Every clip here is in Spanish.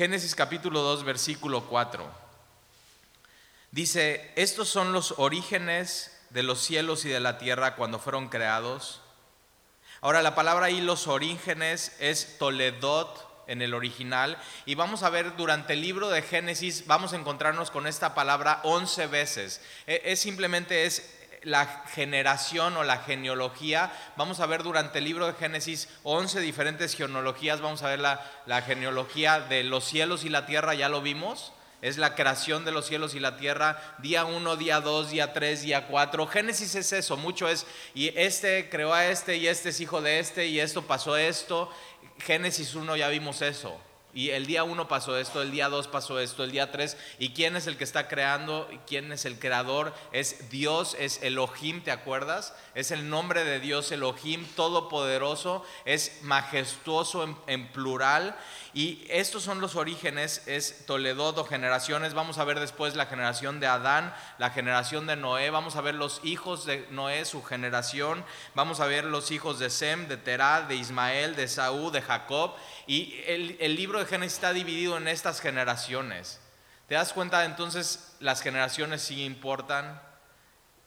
Génesis capítulo 2, versículo 4. Dice, estos son los orígenes de los cielos y de la tierra cuando fueron creados. Ahora la palabra ahí, los orígenes, es Toledot en el original. Y vamos a ver durante el libro de Génesis, vamos a encontrarnos con esta palabra 11 veces. E, es, simplemente es la generación o la genealogía. Vamos a ver durante el libro de Génesis 11 diferentes genealogías. Vamos a ver la, la genealogía de los cielos y la tierra, ya lo vimos. Es la creación de los cielos y la tierra, día 1, día 2, día 3, día 4. Génesis es eso, mucho es, y este creó a este, y este es hijo de este, y esto pasó esto. Génesis 1 ya vimos eso. Y el día 1 pasó esto, el día 2 pasó esto, el día 3. ¿Y quién es el que está creando? ¿Quién es el creador? Es Dios, es Elohim, ¿te acuerdas? Es el nombre de Dios, Elohim, todopoderoso, es majestuoso en, en plural. Y estos son los orígenes, es Toledo o generaciones. Vamos a ver después la generación de Adán, la generación de Noé. Vamos a ver los hijos de Noé, su generación. Vamos a ver los hijos de Sem, de Terá, de Ismael, de Saúl, de Jacob. Y el, el libro de Génesis está dividido en estas generaciones. ¿Te das cuenta entonces las generaciones sí importan?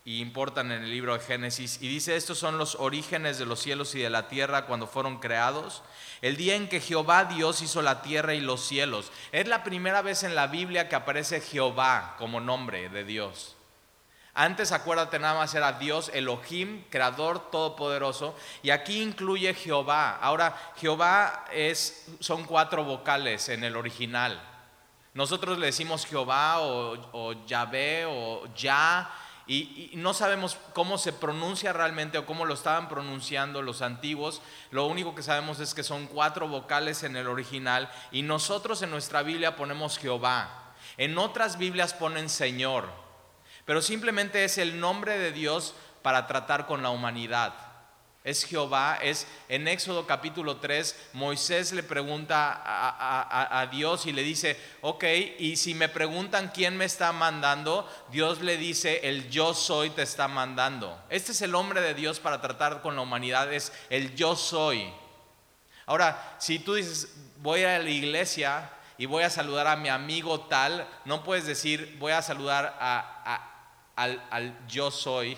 Y importan en el libro de Génesis. Y dice, estos son los orígenes de los cielos y de la tierra cuando fueron creados. El día en que Jehová Dios hizo la tierra y los cielos. Es la primera vez en la Biblia que aparece Jehová como nombre de Dios. Antes, acuérdate, nada más era Dios, Elohim, creador todopoderoso, y aquí incluye Jehová. Ahora, Jehová es, son cuatro vocales en el original. Nosotros le decimos Jehová o, o Yahvé o Ya, y, no sabemos cómo se pronuncia realmente o cómo lo estaban pronunciando los antiguos. Lo único que sabemos es que son cuatro vocales en el original y nosotros en nuestra Biblia ponemos Jehová. En otras Biblias ponen Señor, pero simplemente es el nombre de Dios para tratar con la humanidad es Jehová, es en Éxodo capítulo 3, Moisés le pregunta a, Dios y le dice, ok, y si me preguntan quién me está mandando, Dios le dice, el yo soy te está mandando. Este es el hombre de Dios para tratar con la humanidad, es el yo soy. Ahora, si tú dices, voy a la iglesia y voy a saludar a mi amigo tal, no puedes decir, voy a saludar al, al yo soy,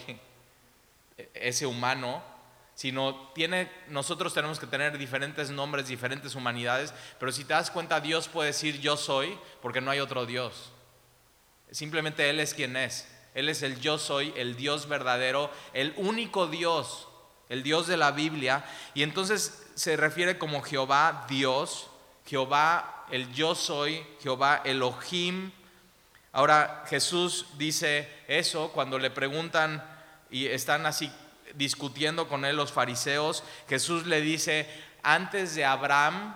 ese humano sino tiene, nosotros tenemos que tener diferentes nombres, diferentes humanidades, pero si te das cuenta, Dios puede decir yo soy, porque no hay otro Dios. Simplemente Él es quien es. Él es el yo soy, el Dios verdadero, el único Dios, el Dios de la Biblia. Y entonces se refiere como Jehová Dios, Jehová el yo soy, Jehová Elohim. Ahora Jesús dice eso cuando le preguntan y están así discutiendo con él los fariseos, Jesús le dice, antes de Abraham,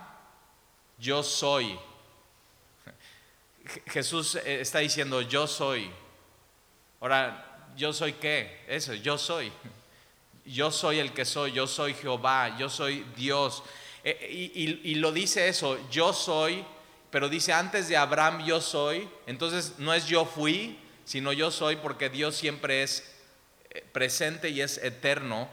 yo soy. Jesús eh, está diciendo, yo soy. Ahora, ¿yo soy qué? Eso, yo soy. Yo soy el que soy, yo soy Jehová, yo soy Dios. Eh, y, y, lo dice eso, yo soy, pero dice antes de Abraham yo soy. Entonces no es yo fui, sino yo soy porque Dios siempre es presente y es eterno.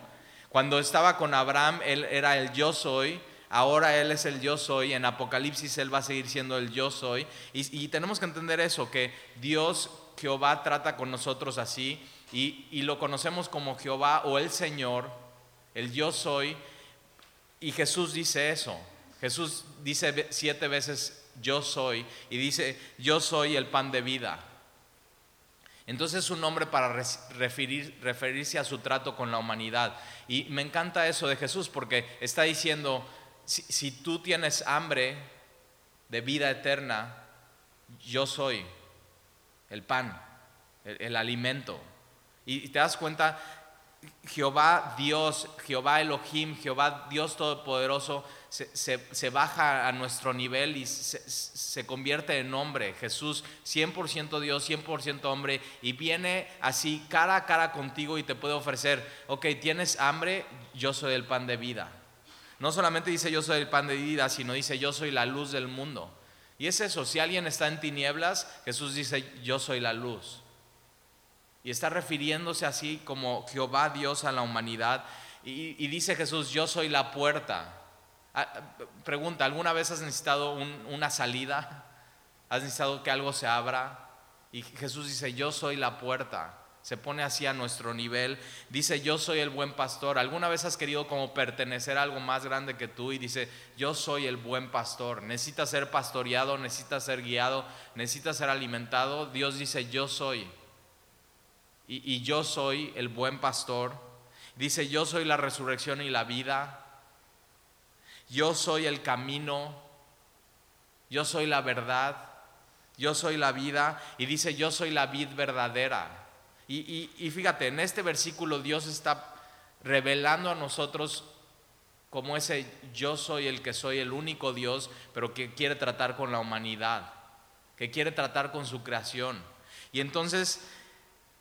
Cuando estaba con Abraham, él era el yo soy. Ahora Él es el yo soy. En Apocalipsis Él va a seguir siendo el yo soy. Y, tenemos que entender eso, que Dios, Jehová, trata con nosotros así. Y, lo conocemos como Jehová o el Señor, el yo soy. Y Jesús dice eso. Jesús dice siete veces yo soy. Y dice yo soy el pan de vida. Entonces es un nombre para referir, referirse a su trato con la humanidad. Y me encanta eso de Jesús porque está diciendo, si, tú tienes hambre de vida eterna, yo soy el pan, el, alimento. Y, te das cuenta, Jehová Dios, Jehová Elohim, Jehová Dios Todopoderoso, se, baja a nuestro nivel y se, convierte en hombre. Jesús, 100% Dios, 100% hombre, y viene así cara a cara contigo y te puede ofrecer, ok, tienes hambre, yo soy el pan de vida. No solamente dice yo soy el pan de vida, sino dice yo soy la luz del mundo. Y es eso, si alguien está en tinieblas, Jesús dice yo soy la luz. Y está refiriéndose así como Jehová Dios a la humanidad. Y, dice Jesús, yo soy la puerta. Ah, pregunta, ¿alguna vez has necesitado una salida? ¿Has necesitado que algo se abra? Y Jesús dice, yo soy la puerta. Se pone así a nuestro nivel. Dice, yo soy el buen pastor. ¿Alguna vez has querido como pertenecer a algo más grande que tú? Y dice, yo soy el buen pastor. Necesitas ser pastoreado, necesitas ser guiado, necesitas ser alimentado. Dios dice, yo soy. Y, y yo soy el buen pastor. Dice, yo soy la resurrección y la vida. Yo soy el camino. Yo soy la verdad yo soy la vida y dice, yo soy la vid verdadera. Y, fíjate, en este versículo Dios está revelando a nosotros como ese yo soy el que soy el único Dios, pero que quiere tratar con la humanidad, que quiere tratar con su creación. Y entonces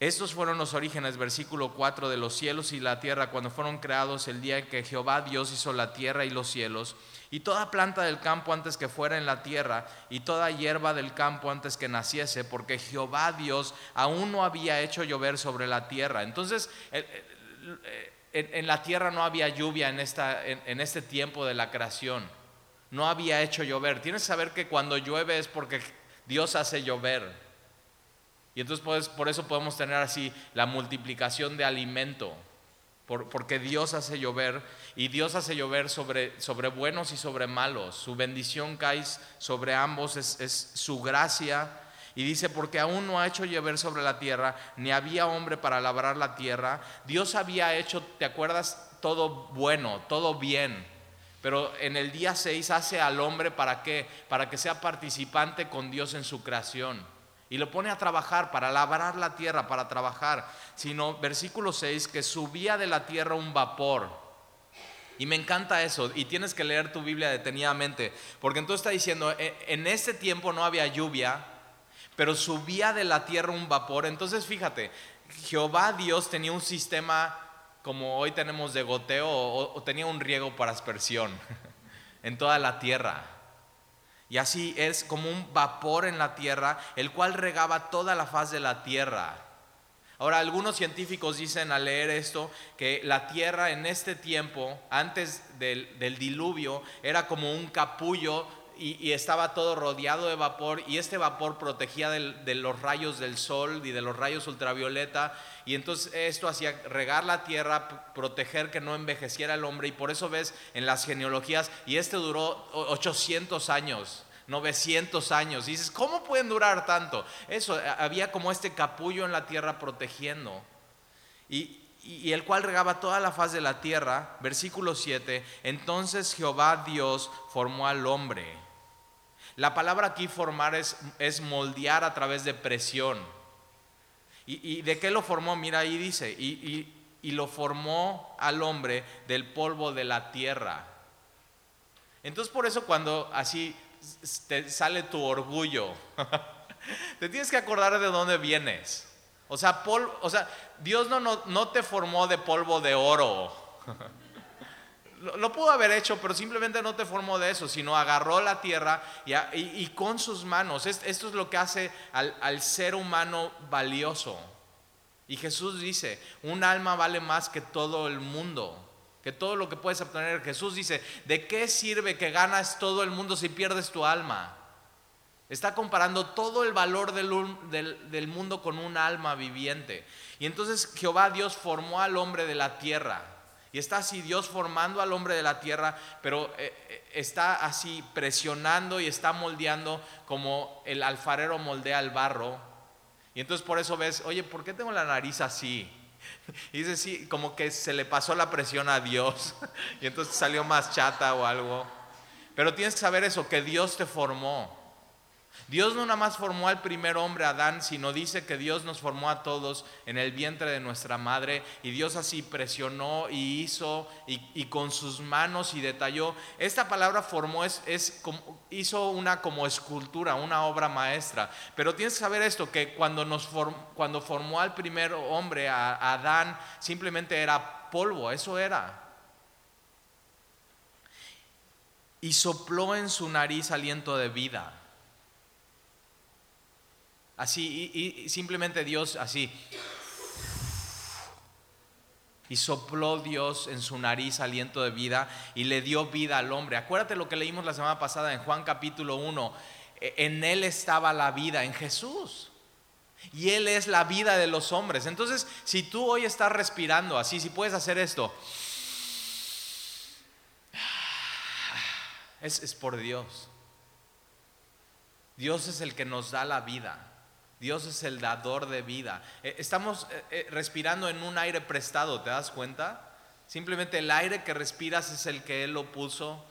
estos fueron los orígenes, versículo 4, de los cielos y la tierra cuando fueron creados el día en que Jehová Dios hizo la tierra y los cielos, y toda planta del campo antes que fuera en la tierra, y toda hierba del campo antes que naciese, porque Jehová Dios aún no había hecho llover sobre la tierra. Entonces, en la tierra no había lluvia en, esta, en este tiempo de la creación, no había hecho llover. Tienes que saber que cuando llueve es porque Dios hace llover. Y entonces pues, por eso podemos tener así la multiplicación de alimento, porque Dios hace llover y Dios hace llover sobre, sobre buenos y sobre malos. Su bendición cae sobre ambos, es, es su gracia. Y dice, porque aún no ha hecho llover sobre la tierra, ni había hombre para labrar la tierra. Dios había hecho, ¿te acuerdas? Todo bueno, todo bien. Pero en el día 6 hace al hombre para qué? Para que sea participante con Dios en su creación. Y lo pone a trabajar, para labrar la tierra, para trabajar. Sino, versículo 6, que subía de la tierra un vapor. Y me encanta eso. Y tienes que leer tu Biblia detenidamente. Porque entonces está diciendo, e, en ese tiempo no había lluvia, pero subía de la tierra un vapor. Entonces fíjate, Jehová Dios tenía un sistema como hoy tenemos de goteo o tenía un riego para aspersión en toda la tierra. Y así es como un vapor en la tierra, el cual regaba toda la faz de la tierra. Ahora, algunos científicos dicen al leer esto que la tierra en este tiempo, antes del, diluvio, era como un capullo y, estaba todo rodeado de vapor y este vapor protegía de los rayos del sol y de los rayos ultravioleta y entonces esto hacía regar la tierra, proteger que no envejeciera el hombre y por eso ves en las genealogías y este duró 800 años. 900 años. Y dices, ¿cómo pueden durar tanto? Eso, había como este capullo en la tierra protegiendo. Y, y el cual regaba toda la faz de la tierra. Versículo 7. Entonces Jehová Dios formó al hombre la palabra aquí formar es, es moldear a través de presión. ¿Y, de qué lo formó? Mira, ahí dice, y, y lo formó al hombre del polvo de la tierra. Entonces por eso cuando así te sale tu orgullo, te tienes que acordar de dónde vienes. O sea, Dios no, no, no te formó de polvo de oro. Lo, pudo haber hecho, pero simplemente no te formó de eso, sino agarró la tierra y, con sus manos. Esto es lo que hace al, al ser humano valioso. Y Jesús dice, un alma vale más que todo el mundo, que todo lo que puedes obtener. Jesús dice, ¿de qué sirve que ganas todo el mundo si pierdes tu alma? Está comparando todo el valor del, del, mundo con un alma viviente. Y entonces Jehová Dios formó al hombre de la tierra. Y está así Dios formando al hombre de la tierra, pero eh, eh, está así presionando y está moldeando como el alfarero moldea el barro. Y entonces por eso ves, oye, ¿por qué tengo la nariz así? Y dice, sí, como que se le pasó la presión a Dios y entonces salió más chata o algo. Pero tienes que saber eso, que Dios te formó. Dios no nada más formó al primer hombre, Adán, sino dice que Dios nos formó a todos en el vientre de nuestra madre y Dios así presionó y hizo y, con sus manos y detalló. Esta palabra formó es, hizo una como escultura, una obra maestra. Pero tienes que saber esto, que cuando, nos cuando formó al primer hombre, a Adán, simplemente era polvo, eso era. Y sopló en su nariz aliento de vida. Así, y, simplemente Dios así. Y sopló Dios en su nariz aliento de vida y le dio vida al hombre. Acuérdate lo que leímos la semana pasada en Juan capítulo 1. E, en él estaba la vida, en Jesús. Y Él es la vida de los hombres. Entonces, si tú hoy estás respirando así, si puedes hacer esto, es, es por Dios. Dios es el que nos da la vida. Dios es el dador de vida. Eh, estamos eh, eh, respirando en un aire prestado, ¿te das cuenta? Simplemente el aire que respiras es el que Él lo puso.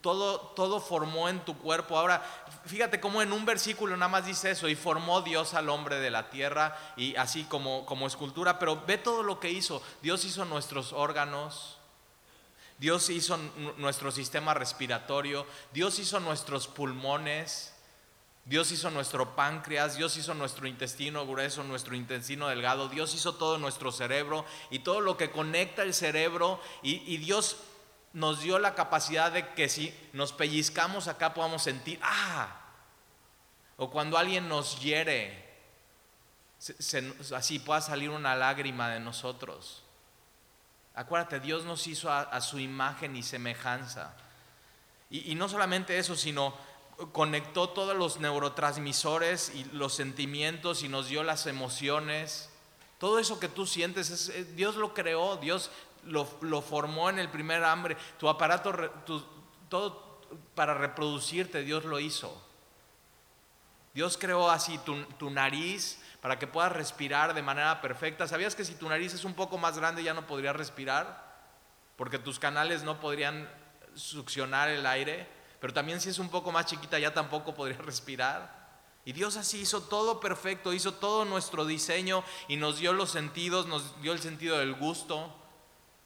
todo, todo formó en tu cuerpo. Ahora, fíjate cómo en un versículo nada más dice eso, y formó Dios al hombre de la tierra, y así como, como escultura, pero ve todo lo que hizo. Dios hizo nuestros órganos, Dios hizo nuestro sistema respiratorio, Dios hizo nuestros pulmones, Dios hizo nuestro páncreas, Dios hizo nuestro intestino grueso, nuestro intestino delgado, Dios hizo todo nuestro cerebro y todo lo que conecta el cerebro y, Dios nos dio la capacidad de que si nos pellizcamos acá podamos sentir, ah, o cuando alguien nos hiere, así pueda salir una lágrima de nosotros. Acuérdate, Dios nos hizo a, su imagen y semejanza. y no solamente eso, sino conectó todos los neurotransmisores y los sentimientos y nos dio las emociones. Todo eso que tú sientes, Dios lo creó, Dios lo, formó en el primer hambre. Tu aparato, todo para reproducirte, Dios lo hizo. Dios creó así tu, tu, nariz para que puedas respirar de manera perfecta. ¿Sabías que si tu nariz es un poco más grande ya no podrías respirar? Porque tus canales no podrían succionar el aire pero también si es un poco más chiquita ya tampoco podría respirar. Y Dios así hizo todo perfecto, hizo todo nuestro diseño y nos dio los sentidos, nos dio el sentido del gusto,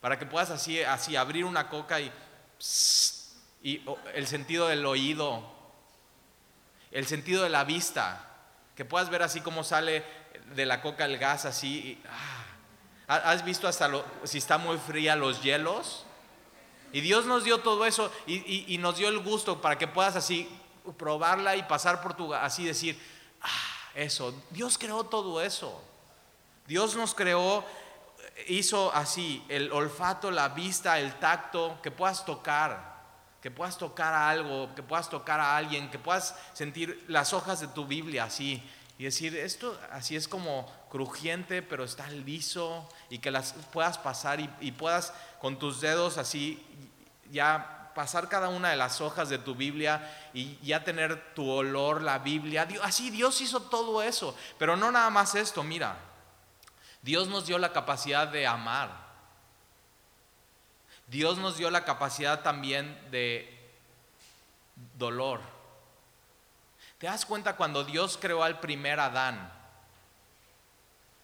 para que puedas así, así abrir una coca y, y el sentido del oído, el sentido de la vista, que puedas ver así como sale de la coca el gas así. Ah. ¿Has visto hasta si está muy fría los hielos? Y Dios nos dio todo eso y, nos dio el gusto para que puedas así probarla y pasar por tu, así decir, ah, eso, Dios creó todo eso. Dios nos creó, hizo así, el olfato, la vista, el tacto, que puedas tocar, que puedas tocar a algo, que puedas tocar a alguien, que puedas sentir las hojas de tu Biblia así y decir, esto así es como crujiente, pero está liso y que las puedas pasar y puedas con tus dedos así ya pasar cada una de las hojas de tu Biblia y ya tener tu olor, la Biblia. Así Dios hizo todo eso. Pero no nada más esto, mira. Dios nos dio la capacidad de amar. Dios nos dio la capacidad también de dolor. ¿Te das cuenta cuando Dios creó al primer Adán?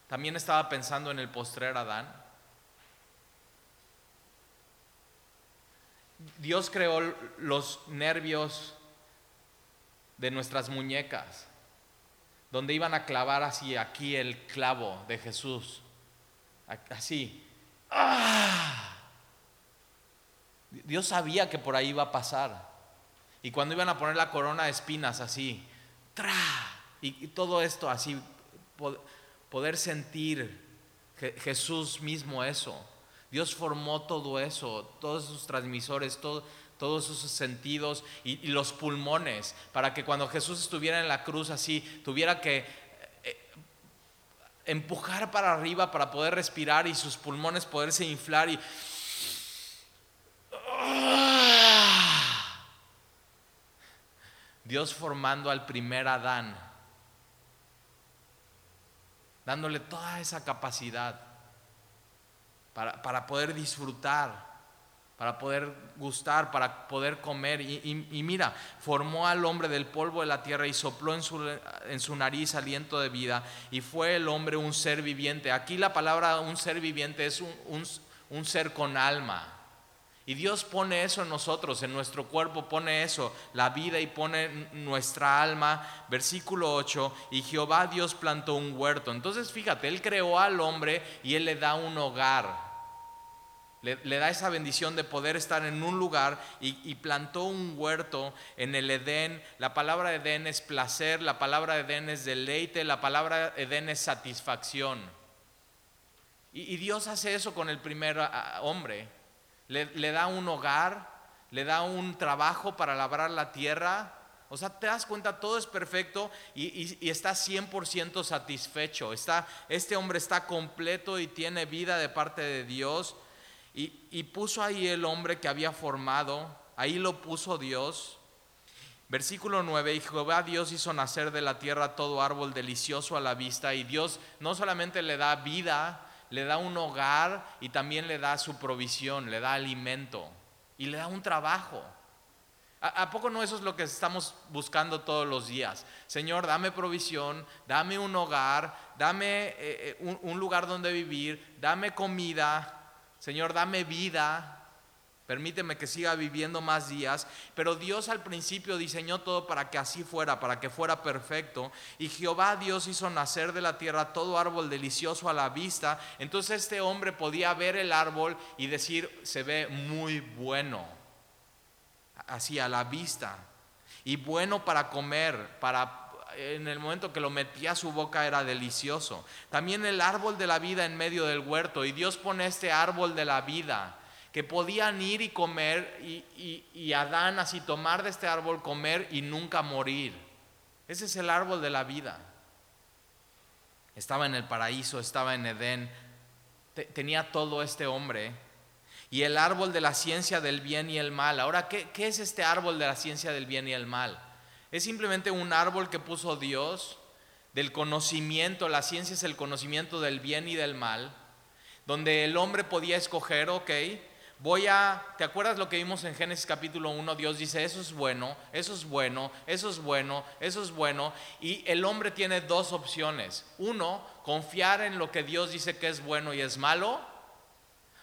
También estaba pensando en el postrer Adán. Dios creó los nervios de nuestras muñecas, donde iban a clavar así aquí el clavo de Jesús, así. ¡Ah! Dios sabía que por ahí iba a pasar. Y cuando iban a poner la corona de espinas así, ¡tra! Y, todo esto así, poder sentir Jesús mismo eso. Dios formó todo eso, todos esos transmisores, todos esos sentidos y, los pulmones, para que cuando Jesús estuviera en la cruz así, tuviera que eh, empujar para arriba para poder respirar y sus pulmones poderse inflar y... Dios formando al primer Adán, dándole toda esa capacidad para, poder disfrutar, para poder gustar, para poder comer. Y, mira, formó al hombre del polvo de la tierra y sopló en su, en su nariz aliento de vida y fue el hombre un ser viviente. Aquí la palabra un ser viviente es un, un ser con alma. Y Dios pone eso en nosotros, en nuestro cuerpo pone eso, la vida y pone nuestra alma. Versículo 8, y Jehová Dios plantó un huerto. Entonces fíjate, Él creó al hombre y Él le da un hogar. Le, da esa bendición de poder estar en un lugar y, plantó un huerto en el Edén. La palabra Edén es placer, la palabra Edén es deleite, la palabra Edén es satisfacción. Y, Dios hace eso con el primer hombre. Le, da un hogar, le da un trabajo para labrar la tierra. O sea, te das cuenta, todo es perfecto y, está 100% satisfecho. Está, este hombre está completo y tiene vida de parte de Dios. Y, y puso ahí el hombre que había formado, ahí lo puso Dios. Versículo 9, y Jehová Dios hizo nacer de la tierra todo árbol delicioso a la vista, y Dios no solamente le da vida, le da un hogar y también le da su provisión, le da alimento y le da un trabajo. ¿A, poco no eso es lo que estamos buscando todos los días? Señor, dame provisión, dame un hogar, dame eh, eh, un, un lugar donde vivir, dame comida, Señor, dame vida, Permíteme que siga viviendo más días, pero Dios al principio diseñó todo para que así fuera, para que fuera perfecto. Y Jehová Dios hizo nacer de la tierra todo árbol delicioso a la vista. Entonces este hombre podía ver el árbol y decir, se ve muy bueno, así a la vista. Y bueno para comer, para en el momento que lo metía a su boca era delicioso. También el árbol de la vida en medio del huerto. Y Dios pone este árbol de la vida que podían ir y comer y, Adán así tomar de este árbol, comer y nunca morir. Ese es el árbol de la vida. Estaba en el paraíso, estaba en Edén, tenía todo este hombre. Y el árbol de la ciencia del bien y el mal. Ahora, ¿qué, ¿qué es este árbol de la ciencia del bien y el mal? Es simplemente un árbol que puso Dios del conocimiento, la ciencia es el conocimiento del bien y del mal, donde el hombre podía escoger, ok, voy a, ¿te acuerdas lo que vimos en Génesis capítulo 1? Dios dice, eso es bueno, eso es bueno, eso es bueno, eso es bueno. Y el hombre tiene dos opciones. Uno, confiar en lo que Dios dice que es bueno y es malo.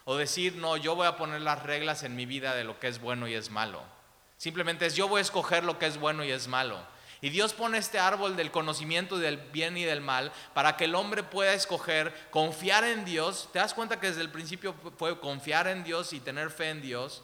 O decir, no, yo voy a poner las reglas en mi vida de lo que es bueno y es malo. Simplemente es, yo voy a escoger lo que es bueno y es malo. Y Dios pone este árbol del conocimiento del bien y del mal para que el hombre pueda escoger confiar en Dios. ¿Te das cuenta que desde el principio fue confiar en Dios y tener fe en Dios?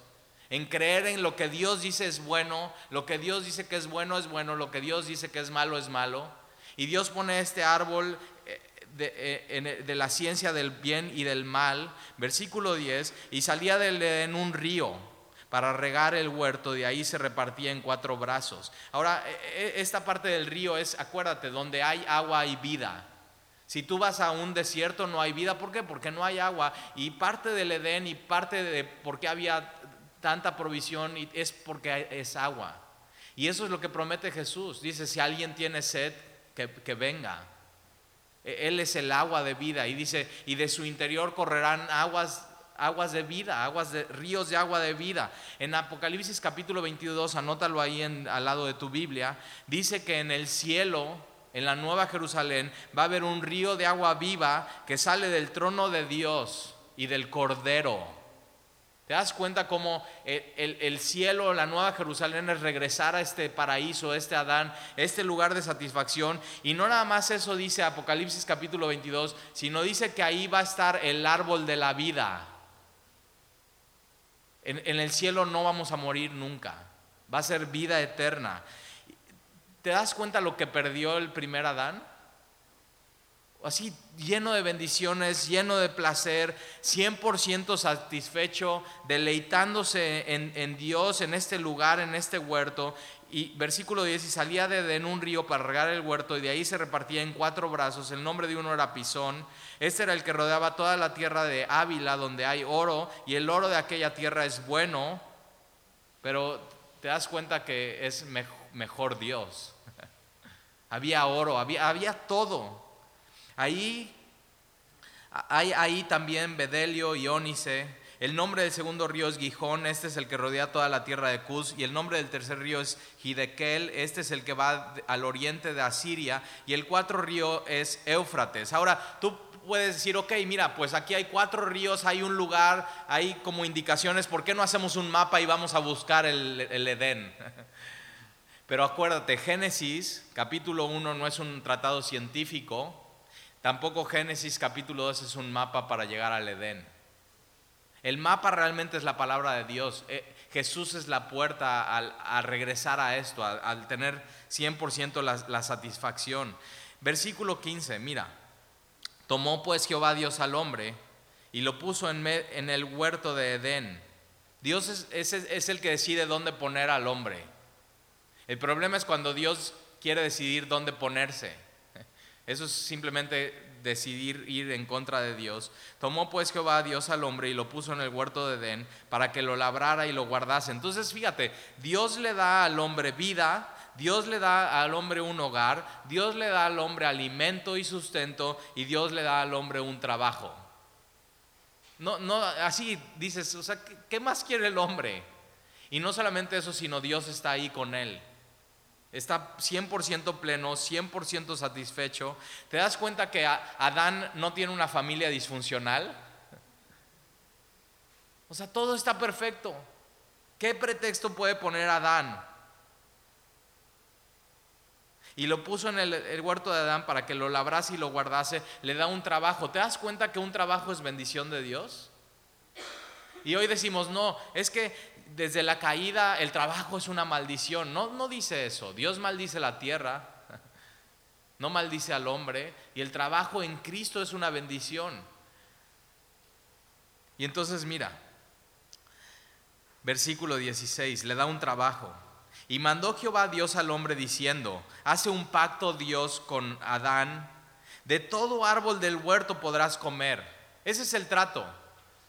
En creer en lo que Dios dice es bueno, lo que Dios dice que es bueno es bueno, lo que Dios dice que es malo es malo. Y Dios pone este árbol eh, de, eh, de, la ciencia del bien y del mal, versículo 10, y salía de en un río para regar el huerto, de ahí se repartía en cuatro brazos. Ahora, e, e, esta parte del río es, acuérdate, donde hay agua y vida. Si tú vas a un desierto no hay vida, ¿por qué? Porque no hay agua. Y parte del Edén y parte de por qué había tanta provisión es porque es agua. Y eso es lo que promete Jesús. Dice, si alguien tiene sed, que, que venga. E, Él es el agua de vida. Y dice, y de su interior correrán aguas aguas de vida, aguas de ríos de agua de vida. En Apocalipsis capítulo 22, anótalo ahí al lado de tu Biblia, dice que en el cielo, en la nueva Jerusalén, va a haber un río de agua viva que sale del trono de Dios y del Cordero. ¿Te das cuenta cómo el, el, cielo, la nueva Jerusalén es regresar a este paraíso, este Adán, este lugar de satisfacción? Y no nada más eso dice Apocalipsis capítulo 22, sino dice que ahí va a estar el árbol de la vida. En, el cielo no vamos a morir nunca. Va a ser vida eterna. ¿Te das cuenta lo que perdió el primer Adán? Así lleno de bendiciones, lleno de placer, 100% satisfecho, deleitándose en, en, Dios, en este lugar, en este huerto. Y versículo 10, y salía de, en un río para regar el huerto y de ahí se repartía en cuatro brazos. El nombre de uno era Pisón. Este era el que rodeaba toda la tierra de Ávila, donde hay oro, y el oro de aquella tierra es bueno, pero te das cuenta que es mejor, Dios. había oro, había, había todo. Ahí hay ahí también bedelio y ónice el nombre del segundo río es Gijón, este es el que rodea toda la tierra de Cus. Y el nombre del tercer río es Hidekel, este es el que va al oriente de Asiria. Y el cuarto río es Éufrates. Ahora, tú puedes decir, ok, mira, pues aquí hay cuatro ríos, hay un lugar, hay como indicaciones, ¿por qué no hacemos un mapa y vamos a buscar el, el Edén? Pero acuérdate, Génesis capítulo 1 no es un tratado científico, tampoco Génesis capítulo 2 es un mapa para llegar al Edén. El mapa realmente es la palabra de Dios. Eh, Jesús es la puerta al, regresar a esto, al, tener 100% la, la satisfacción. Versículo 15, mira, tomó pues Jehová Dios al hombre y lo puso en, el huerto de Edén. Dios es, es el que decide dónde poner al hombre. El problema es cuando Dios quiere decidir dónde ponerse. Eso es simplemente decidir ir en contra de Dios. Tomó pues Jehová a Dios al hombre y lo puso en el huerto de Edén para que lo labrara y lo guardase. Entonces fíjate, Dios le da al hombre vida, Dios le da al hombre un hogar, Dios le da al hombre alimento y sustento y Dios le da al hombre un trabajo. No, no, así dices, o sea, ¿qué más quiere el hombre? Y no solamente eso, sino Dios está ahí con él. Está 100% pleno, 100% satisfecho. ¿Te das cuenta que Adán no tiene una familia disfuncional? O sea, todo está perfecto. ¿Qué pretexto puede poner Adán? Y lo puso en el, huerto de Adán para que lo labrase y lo guardase. Le da un trabajo. ¿Te das cuenta que un trabajo es bendición de Dios? Y hoy decimos, no, es que desde la caída el trabajo es una maldición. No, no dice eso. Dios maldice la tierra, no maldice al hombre, y el trabajo en Cristo es una bendición. Y entonces mira, versículo 16, le da un trabajo. Y mandó Jehová Dios al hombre diciendo, hace un pacto Dios con Adán, de todo árbol del huerto podrás comer. Ese es el trato.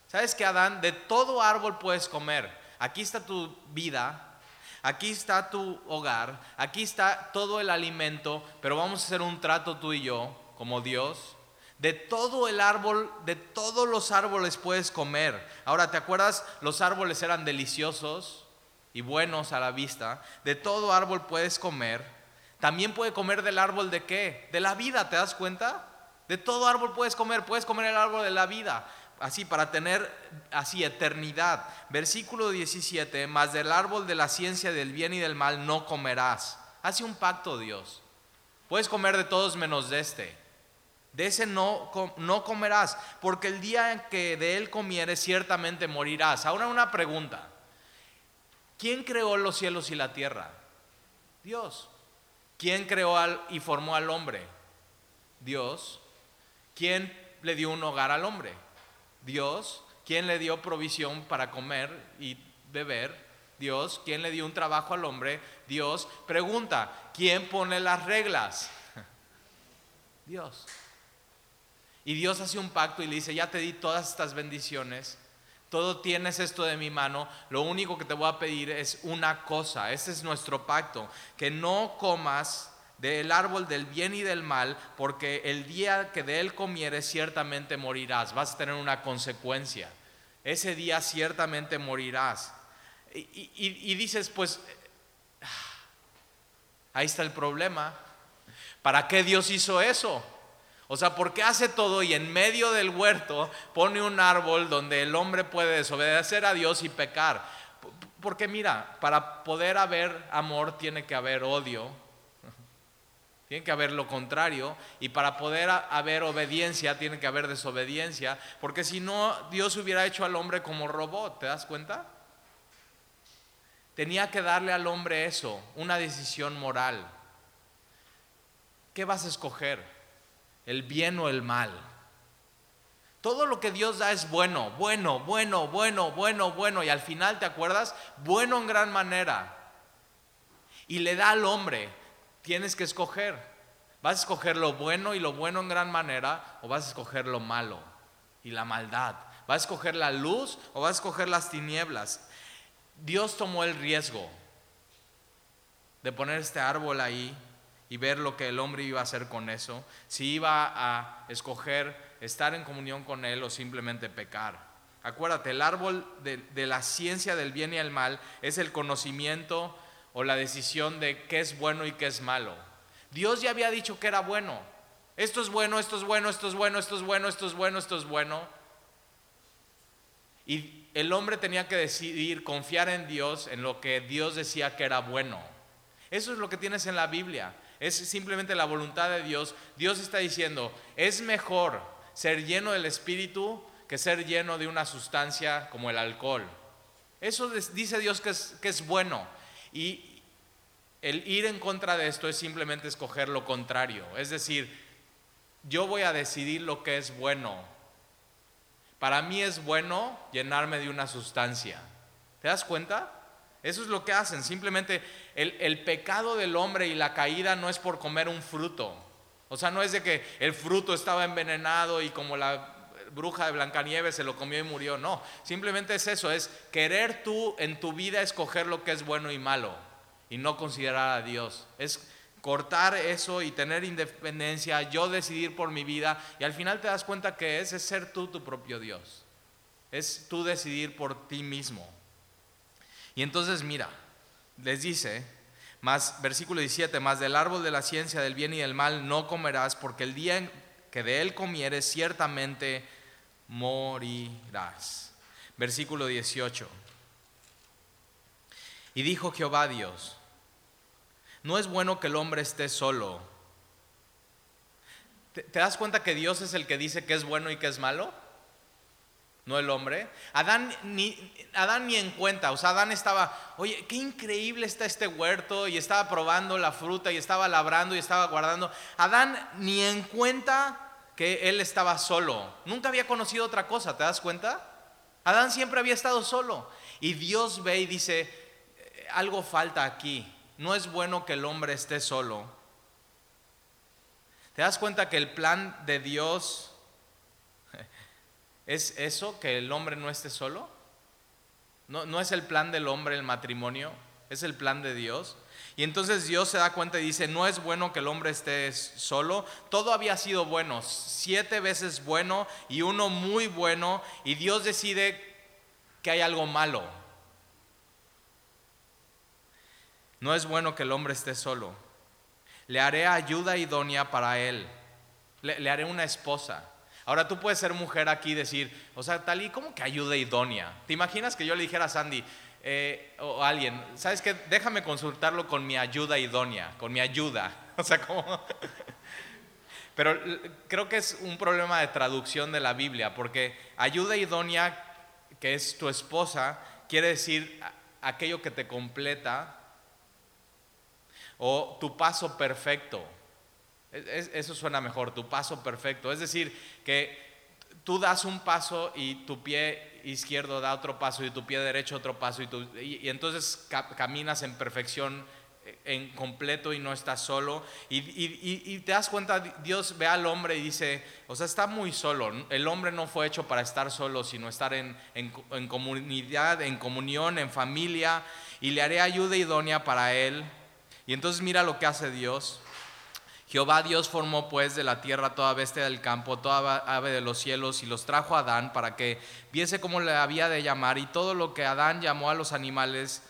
¿Sabes que Adán, de todo árbol puedes comer? Aquí está tu vida, aquí está tu hogar, aquí está todo el alimento, pero vamos a hacer un trato tú y yo, como Dios. De todo el árbol, de todos los árboles puedes comer. Ahora, ¿te acuerdas? Los árboles eran deliciosos y buenos a la vista. De todo árbol puedes comer. También puede comer del árbol de qué? De la vida, ¿te das cuenta? De todo árbol puedes comer, puedes comer el árbol de la vida así para tener así eternidad. Versículo 17, más del árbol de la ciencia del bien y del mal no comerás. Hace un pacto Dios. Puedes comer de todos menos de este. De ese no, no comerás, porque el día en que de él comieres ciertamente morirás. Ahora una pregunta. ¿Quién creó los cielos y la tierra? Dios. ¿Quién creó y formó al hombre? Dios. ¿Quién le dio un hogar al hombre? Dios. ¿Quién le dio provisión para comer y beber? Dios. ¿Quién le dio un trabajo al hombre? Dios. Pregunta, ¿quién pone las reglas? Dios. Y Dios hace un pacto y le dice, ya te di todas estas bendiciones, todo tienes esto de mi mano, lo único que te voy a pedir es una cosa, ese es nuestro pacto, que no comas del árbol del bien y del mal, porque el día que de él comieres ciertamente morirás, vas a tener una consecuencia. Ese día ciertamente morirás. Y, dices, pues, ahí está el problema. ¿Para qué Dios hizo eso? O sea, ¿por qué hace todo y en medio del huerto pone un árbol donde el hombre puede desobedecer a Dios y pecar? Porque mira, para poder haber amor tiene que haber odio, tiene que haber lo contrario y para poder haber obediencia tiene que haber desobediencia, porque si no Dios hubiera hecho al hombre como robot, ¿te das cuenta? Tenía que darle al hombre eso, una decisión moral. ¿Qué vas a escoger? ¿El bien o el mal? Todo lo que Dios da es bueno, bueno, bueno, bueno, bueno, bueno, y al final, ¿te acuerdas? Bueno en gran manera. Y le da al hombre tienes que escoger. ¿Vas a escoger lo bueno y lo bueno en gran manera o vas a escoger lo malo y la maldad? ¿Vas a escoger la luz o vas a escoger las tinieblas? Dios tomó el riesgo de poner este árbol ahí y ver lo que el hombre iba a hacer con eso, si iba a escoger estar en comunión con Él o simplemente pecar. Acuérdate, el árbol de, la ciencia del bien y el mal es el conocimiento o la decisión de qué es bueno y qué es malo. Dios ya había dicho que era bueno. Esto es bueno, esto es bueno, esto es bueno, esto es bueno, esto es bueno, esto es bueno. Y el hombre tenía que decidir confiar en Dios, en lo que Dios decía que era bueno. Eso es lo que tienes en la Biblia. Es simplemente la voluntad de Dios. Dios está diciendo, es mejor ser lleno del Espíritu que ser lleno de una sustancia como el alcohol. Eso dice Dios que es, bueno. Y el ir en contra de esto es simplemente escoger lo contrario. Es decir, yo voy a decidir lo que es bueno. Para mí es bueno llenarme de una sustancia. ¿Te das cuenta? Eso es lo que hacen. Simplemente el, pecado del hombre y la caída no es por comer un fruto. O sea, no es de que el fruto estaba envenenado y como la bruja de Blancanieves se lo comió y murió. No, simplemente es eso, es querer tú en tu vida escoger lo que es bueno y malo y no considerar a Dios. Es cortar eso y tener independencia, yo decidir por mi vida y al final te das cuenta que es, es ser tú tu propio Dios. Es tú decidir por ti mismo. Y entonces mira, les dice, más versículo 17, más del árbol de la ciencia del bien y del mal no comerás porque el día que de él comieres ciertamente morirás. Versículo 18. Y dijo Jehová Dios, no es bueno que el hombre esté solo. ¿Te, das cuenta que Dios es el que dice que es bueno y que es malo? No el hombre. Adán ni, Adán ni en cuenta. O sea, Adán estaba, oye, qué increíble está este huerto y estaba probando la fruta y estaba labrando y estaba guardando. Adán ni en cuenta que él estaba solo. Nunca había conocido otra cosa, ¿te das cuenta? Adán siempre había estado solo. Y Dios ve y dice, eh, algo falta aquí. No es bueno que el hombre esté solo. ¿Te das cuenta que el plan de Dios es eso, que el hombre no esté solo? No, no es el plan del hombre el matrimonio, es el plan de Dios. Y entonces Dios se da cuenta y dice, no es bueno que el hombre esté solo. Todo había sido bueno, siete veces bueno y uno muy bueno. Y Dios decide que hay algo malo. No es bueno que el hombre esté solo. Le haré ayuda idónea para él. Le, haré una esposa. Ahora tú puedes ser mujer aquí y decir, o sea, tal y como que ayuda idónea. ¿Te imaginas que yo le dijera a Sandy, eh, o alguien, ¿sabes qué? Déjame consultarlo con mi ayuda idónea, con mi ayuda. O sea, como... Pero creo que es un problema de traducción de la Biblia, porque ayuda idónea, que es tu esposa, quiere decir aquello que te completa, o tu paso perfecto. Eso suena mejor, tu paso perfecto. Es decir, que tú das un paso y tu pie izquierdo da otro paso y tu pie derecho otro paso y, y, entonces caminas en perfección eh, en completo y no estás solo. Y, y, te das cuenta, Dios ve al hombre y dice, o sea, está muy solo. El hombre no fue hecho para estar solo, sino estar en, en, en comunidad, en comunión, en familia. Y le haré ayuda idónea para él. Y entonces mira lo que hace Dios. Jehová Dios formó pues de la tierra toda bestia del campo, toda ave de los cielos, y los trajo a Adán para que viese cómo le había de llamar, y todo lo que Adán llamó a los animales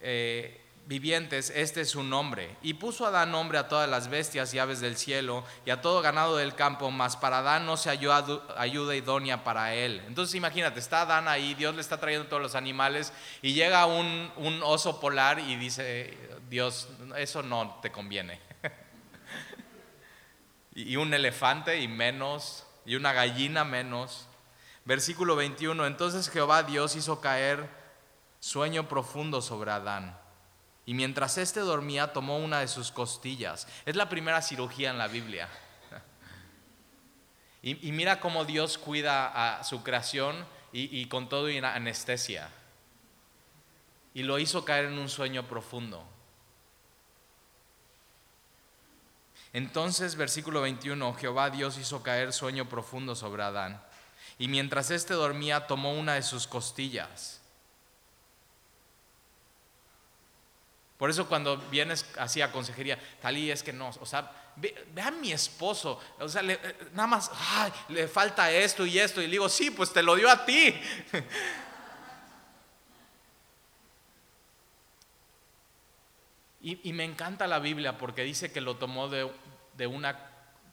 eh, vivientes, este es su nombre. Y puso Adán nombre a todas las bestias y aves del cielo, y a todo ganado del campo, mas para Adán no se halló ayuda idónea para él. Entonces imagínate, está Adán ahí, Dios le está trayendo todos los animales, y llega un, un oso polar y dice, Dios, eso no te conviene y un elefante y menos, y una gallina menos. Versículo 21, entonces Jehová Dios hizo caer sueño profundo sobre Adán. Y mientras éste dormía, tomó una de sus costillas. Es la primera cirugía en la Biblia. Y, mira cómo Dios cuida a su creación y, con todo y anestesia. Y lo hizo caer en un sueño profundo. Entonces, versículo 21, Jehová Dios hizo caer sueño profundo sobre Adán, y mientras éste dormía tomó una de sus costillas. Por eso cuando vienes así a consejería, Talí, es que no, o sea, ve, a mi esposo, o sea, eh, nada más, le falta esto y esto, y le digo, sí, pues te lo dio a ti. Y, me encanta la Biblia porque dice que lo tomó de, una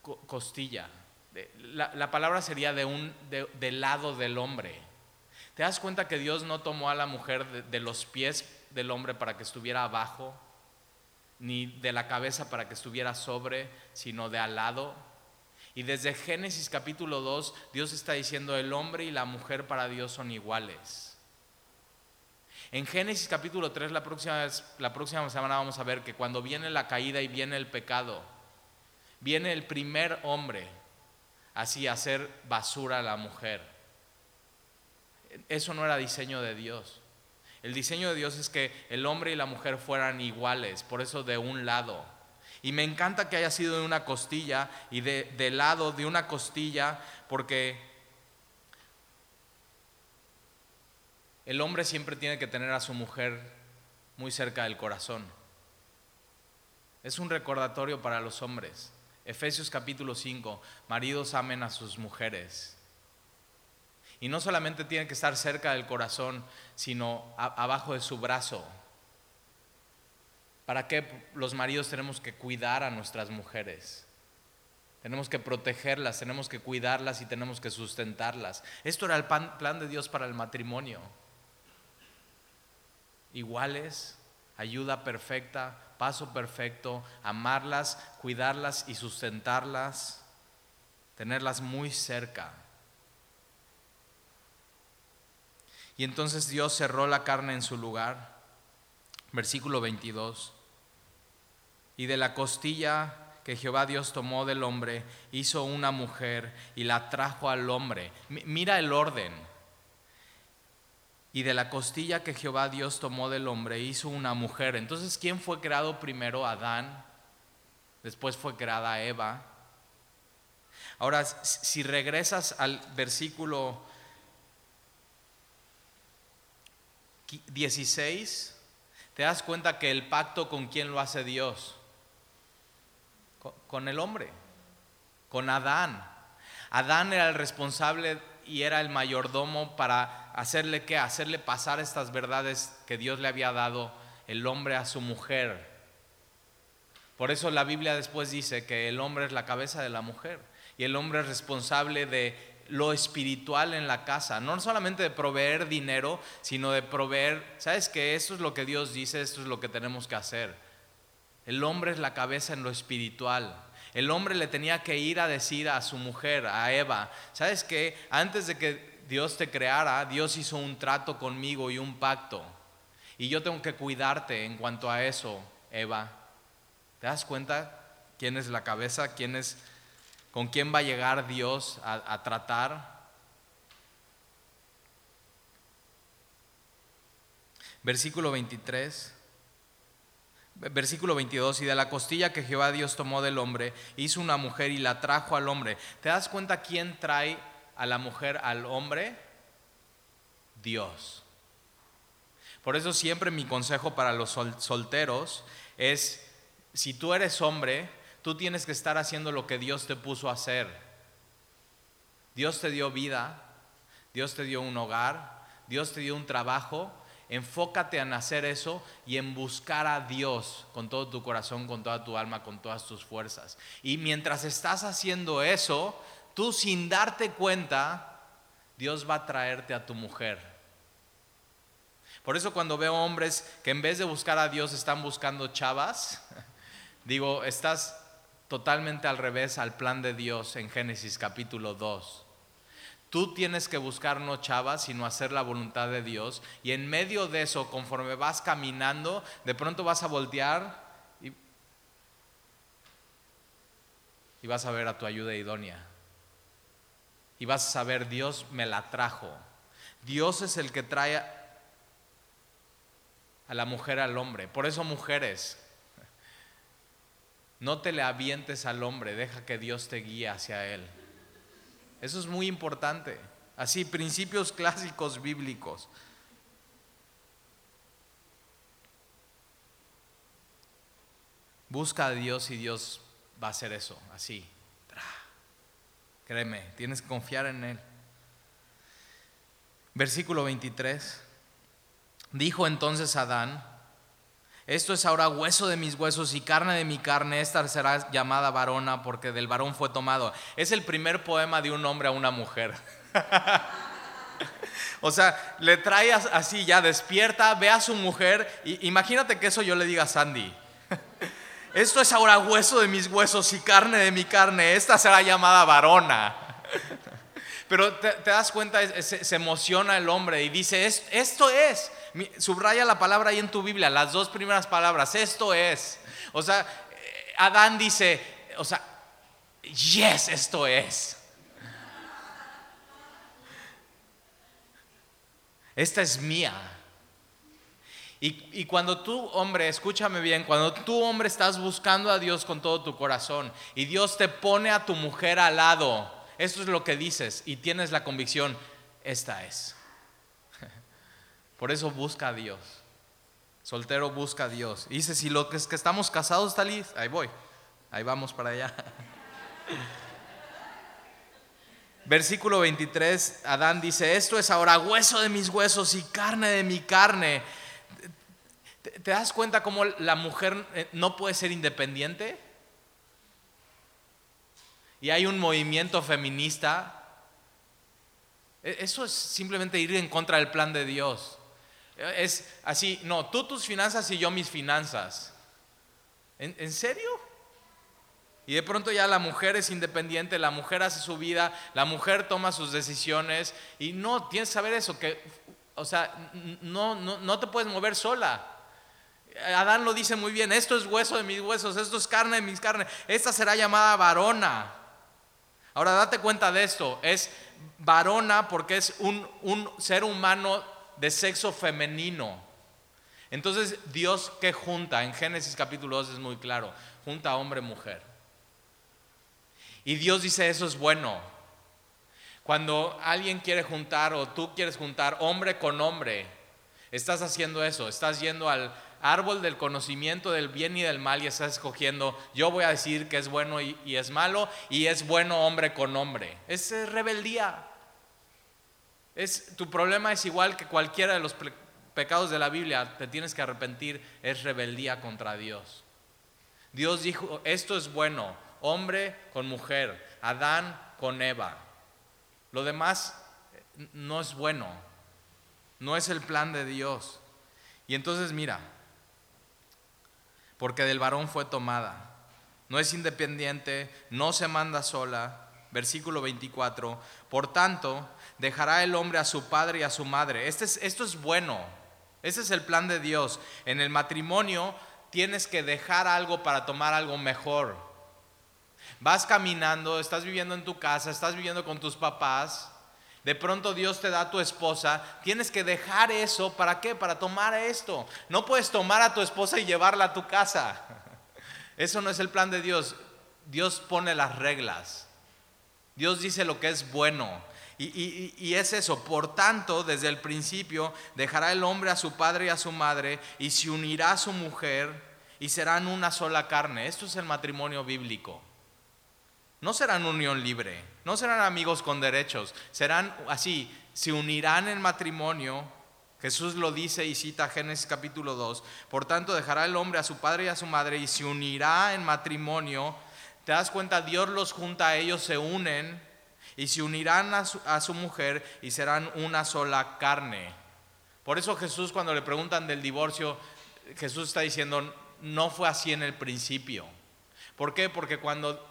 costilla. La, palabra sería de un, del lado del hombre. ¿Te das cuenta que Dios no tomó a la mujer de, los pies del hombre para que estuviera abajo, ni de la cabeza para que estuviera sobre, sino de al lado? Y desde Génesis capítulo 2, Dios está diciendo, el hombre y la mujer para Dios son iguales. En Génesis capítulo 3, la próxima, la próxima semana vamos a ver que cuando viene la caída y viene el pecado, viene el primer hombre así a hacer basura a la mujer. Eso no era diseño de Dios. El diseño de Dios es que el hombre y la mujer fueran iguales, por eso de un lado. Y me encanta que haya sido de una costilla y de, lado de una costilla, porque el hombre siempre tiene que tener a su mujer muy cerca del corazón. Es un recordatorio para los hombres. Efesios capítulo 5, maridos amen a sus mujeres. Y no solamente tiene que estar cerca del corazón, sino abajo de su brazo. ¿Para qué los maridos tenemos que cuidar a nuestras mujeres? Tenemos que protegerlas, tenemos que cuidarlas y tenemos que sustentarlas. Esto era el plan de Dios para el matrimonio. Iguales, ayuda perfecta, paso perfecto, amarlas, cuidarlas y sustentarlas, tenerlas muy cerca. Y entonces Dios cerró la carne en su lugar. Versículo 22. Y de la costilla que Jehová Dios tomó del hombre, hizo una mujer y la trajo al hombre. Mira el orden. Y de la costilla que Jehová Dios tomó del hombre, hizo una mujer. Entonces, ¿quién fue creado primero? Adán. Después fue creada Eva. Ahora, si regresas al versículo 16, te das cuenta que el pacto con quién lo hace Dios? Con el hombre, con Adán. Adán era el responsable y era el mayordomo para hacerle qué? Hacerle pasar estas verdades que Dios le había dado el hombre a su mujer. Por eso la Biblia después dice que el hombre es la cabeza de la mujer y el hombre es responsable de lo espiritual en la casa, no solamente de proveer dinero, sino de proveer, ¿sabes que Esto es lo que Dios dice, esto es lo que tenemos que hacer. El hombre es la cabeza en lo espiritual. El hombre le tenía que ir a decir a su mujer, a Eva, ¿sabes que Antes de que Dios te creara, Dios hizo un trato conmigo y un pacto. Y yo tengo que cuidarte en cuanto a eso, Eva. ¿Te das cuenta quién es la cabeza? ¿Quién es con quién va a llegar Dios a, tratar. Versículo 23. Versículo 22, y de la costilla que Jehová Dios tomó del hombre, hizo una mujer y la trajo al hombre. ¿Te das cuenta quién trae a la mujer al hombre? Dios. Por eso siempre mi consejo para los solteros es, si tú eres hombre, Tú tienes que estar haciendo lo que Dios te puso a hacer. Dios te dio vida, Dios te dio un hogar, Dios te dio un trabajo. Enfócate en hacer eso y en buscar a Dios con todo tu corazón, con toda tu alma, con todas tus fuerzas. Y mientras estás haciendo eso, tú sin darte cuenta, Dios va a traerte a tu mujer. Por eso cuando veo hombres que en vez de buscar a Dios están buscando chavas, digo, estás totalmente al revés al plan de Dios en Génesis capítulo 2. Tú tienes que buscar no chavas, sino hacer la voluntad de Dios. Y en medio de eso, conforme vas caminando, de pronto vas a voltear y, y vas a ver a tu ayuda idónea. Y vas a saber, Dios me la trajo. Dios es el que trae a la mujer al hombre. Por eso mujeres, no te le avientes al hombre, deja que Dios te guíe hacia él. Eso es muy importante. Así, principios clásicos bíblicos. Busca a Dios y Dios va a hacer eso, así. Créeme, tienes que confiar en Él. Versículo 23. Dijo entonces Adán, esto es ahora hueso de mis huesos y carne de mi carne, esta será llamada varona porque del varón fue tomado. Es el primer poema de un hombre a una mujer. o sea, le trae así ya despierta, ve a su mujer, y imagínate que eso yo le diga a Sandy. Esto es ahora hueso de mis huesos y carne de mi carne, esta será llamada varona. Pero te, das cuenta, se, emociona el hombre y dice, esto es, subraya la palabra ahí en tu Biblia, las dos primeras palabras, esto es. O sea, eh, Adán dice, o sea, yes, esto es. Esta es mía. Y, cuando tú, hombre, escúchame bien, cuando tú, hombre, estás buscando a Dios con todo tu corazón y Dios te pone a tu mujer al lado, eso es lo que dices y tienes la convicción, esta es. Por eso busca a Dios. Soltero busca a Dice, si lo que es que estamos casados, está listo, ahí voy, ahí vamos para allá. Versículo 23, Adán dice, esto es ahora hueso de mis huesos y carne de mi carne. ¿Te das cuenta cómo la mujer eh, no puede ser independiente? Y hay un movimiento feminista. E, eso es simplemente ir en contra del plan de Dios. Es así, no, tú tus finanzas y yo mis finanzas. ¿En, serio? Y de pronto ya la mujer es independiente, la mujer hace su vida, la mujer toma sus decisiones y no, tienes que saber eso, que, o sea, no, no, no te puedes mover sola. Adán lo dice muy bien, esto es hueso de mis huesos, esto es carne de mis carnes, esta será llamada varona. Ahora date cuenta de esto, es varona porque es un, un ser humano de sexo femenino. Entonces, Dios que junta, en Génesis capítulo 2 es muy claro, junta hombre mujer. Y Dios dice, eso es bueno. Cuando alguien quiere juntar o tú quieres juntar hombre con hombre, estás haciendo eso, estás yendo al árbol del conocimiento del bien y del mal y estás escogiendo, yo voy a decir que es bueno y es malo y es bueno hombre con hombre. Es rebeldía. Es, tu problema es igual que cualquiera de los pecados de la Biblia, te tienes que arrepentir, es rebeldía contra Dios. Dios dijo, esto es bueno, hombre con mujer, Adán con Eva. Lo demás eh, no es bueno, no es el plan de Dios. Y entonces mira, porque del varón fue tomada, no es independiente, no se manda sola. Versículo 24, por tanto, dejará el hombre a su padre y a su madre. Este es, esto es bueno. Ese es el plan de Dios. En el matrimonio tienes que dejar algo para tomar algo mejor. Vas caminando, estás viviendo en tu casa, estás viviendo con tus papás. De pronto Dios te da a tu esposa, tienes que dejar eso, ¿para qué? Para tomar esto. No puedes tomar a tu esposa y llevarla a tu casa. Eso no es el plan de Dios. Dios pone las reglas. Dios dice lo que es bueno. Y, es eso, por tanto, desde el principio dejará el hombre a su padre y a su madre y se unirá a su mujer y serán una sola carne. Esto es el matrimonio bíblico. No serán unión libre, no serán amigos con derechos, serán así, se unirán en matrimonio. Jesús lo dice y cita Génesis capítulo 2. Por tanto, dejará el hombre a su padre y a su madre y se unirá en matrimonio. ¿Te das cuenta? Dios los junta ellos, se unen y se unirán a su, mujer y serán una sola carne. Por eso Jesús cuando le preguntan del divorcio, Jesús está diciendo, no fue así en el principio. ¿Por qué? Porque cuando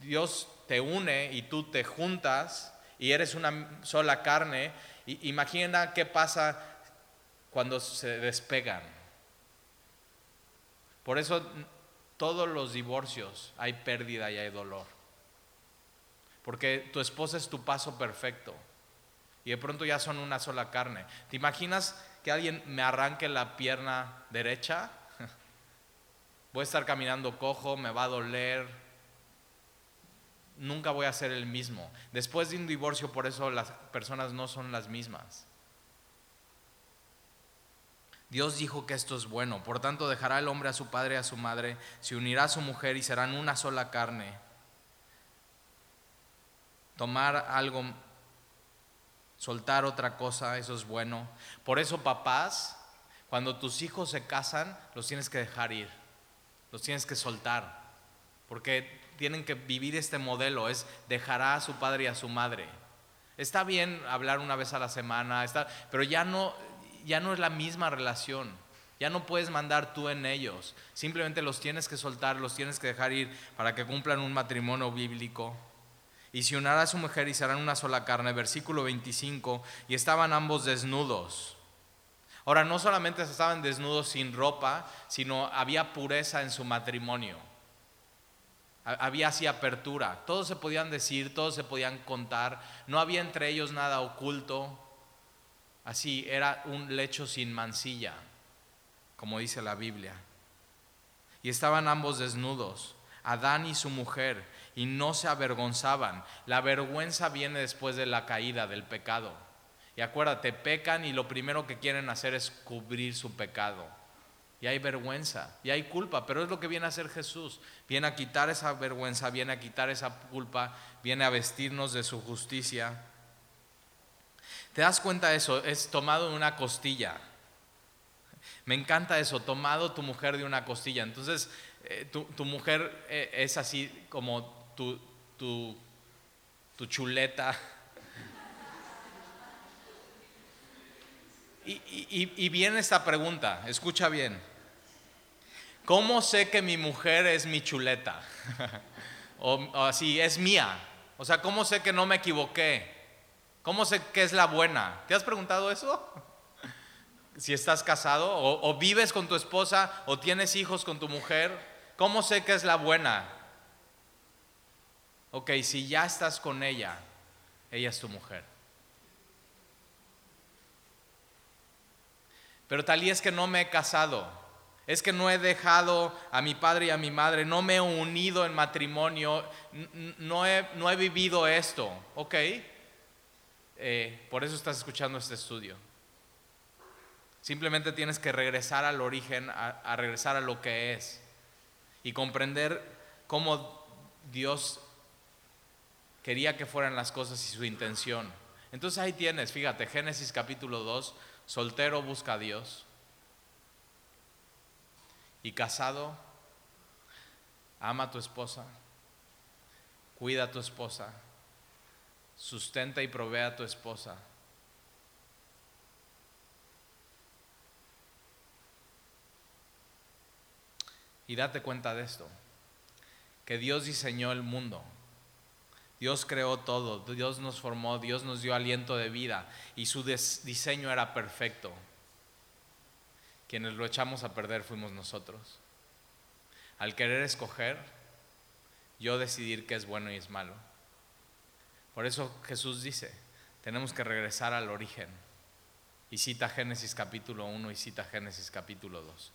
Dios te une y tú te juntas y eres una sola carne, imagina qué pasa cuando se despegan. Por eso todos los divorcios hay pérdida y hay dolor porque tu esposa es tu paso perfecto y de pronto ya son una sola carne. ¿Te imaginas que alguien me arranque la pierna derecha? Voy a estar caminando cojo, me va a doler, nunca voy a ser el mismo. Después de un divorcio, por eso las personas no son las mismas. Dios dijo que esto es bueno, por tanto dejará el hombre a su padre y a su madre, se unirá a su mujer y serán una sola carne tomar algo, soltar otra cosa, eso es bueno. Por eso, papás, cuando tus hijos se casan, los tienes que dejar ir, los tienes que soltar, porque tienen que vivir este modelo, es dejará a su padre y a su madre. Está bien hablar una vez a la semana, está, pero ya no, ya no es la misma relación. Ya no puedes mandar tú en ellos. Simplemente los tienes que soltar, los tienes que dejar ir para que cumplan un matrimonio bíblico y se unirá a su mujer y serán una sola carne. Versículo 25, y estaban ambos desnudos. Ahora, no solamente estaban desnudos sin ropa, sino había pureza en su matrimonio. Había así apertura. Todos se podían decir, todos se podían contar. No había entre ellos nada oculto. Así, era un lecho sin mancilla, como dice la Biblia. Y estaban ambos desnudos, Adán y su mujer, y no se avergonzaban. La vergüenza viene después de la caída, del pecado. Y acuérdate, pecan y lo primero que quieren hacer es cubrir su pecado. Y hay vergüenza, y hay culpa, pero es lo que viene a hacer Jesús. Viene a quitar esa vergüenza, viene a quitar esa culpa, viene a vestirnos de su justicia. ¿Te das cuenta de eso? Es tomado de una costilla. Me encanta eso, tomado tu mujer de una costilla. Entonces, eh, tu, mujer eh, es así como tu, tu, chuleta. Y, viene esta pregunta, escucha bien. ¿Cómo sé que mi mujer es mi chuleta? o, así, es mía. O sea, ¿cómo sé que no me equivoqué? ¿Cómo sé que es la buena? ¿Te has preguntado eso? Si estás casado o, o vives con tu esposa o tienes hijos con tu mujer, ¿cómo sé que es la buena? Ok, si ya estás con ella, ella es tu mujer. Pero tal y es que no me he casado, es que no he dejado a mi padre y a mi madre, no me he unido en matrimonio, no he, no he vivido esto, ok. Eh, por eso estás escuchando este estudio. Simplemente tienes que regresar al origen, a regresar a lo que es y comprender cómo Dios quería que fueran las cosas y su intención. Entonces ahí tienes, fíjate, Génesis capítulo 2, soltero busca a Dios y casado, ama a tu esposa, cuida a tu esposa, sustenta y provee a tu esposa. Y date cuenta de esto, que Dios diseñó el mundo Dios creó todo, Dios nos formó, Dios nos dio aliento de vida y su diseño era perfecto. Quienes lo echamos a perder fuimos nosotros. Al querer escoger, yo decidir qué es bueno y es malo. Por eso Jesús dice, tenemos que regresar al origen. Y cita Génesis capítulo 1 y cita Génesis capítulo 2.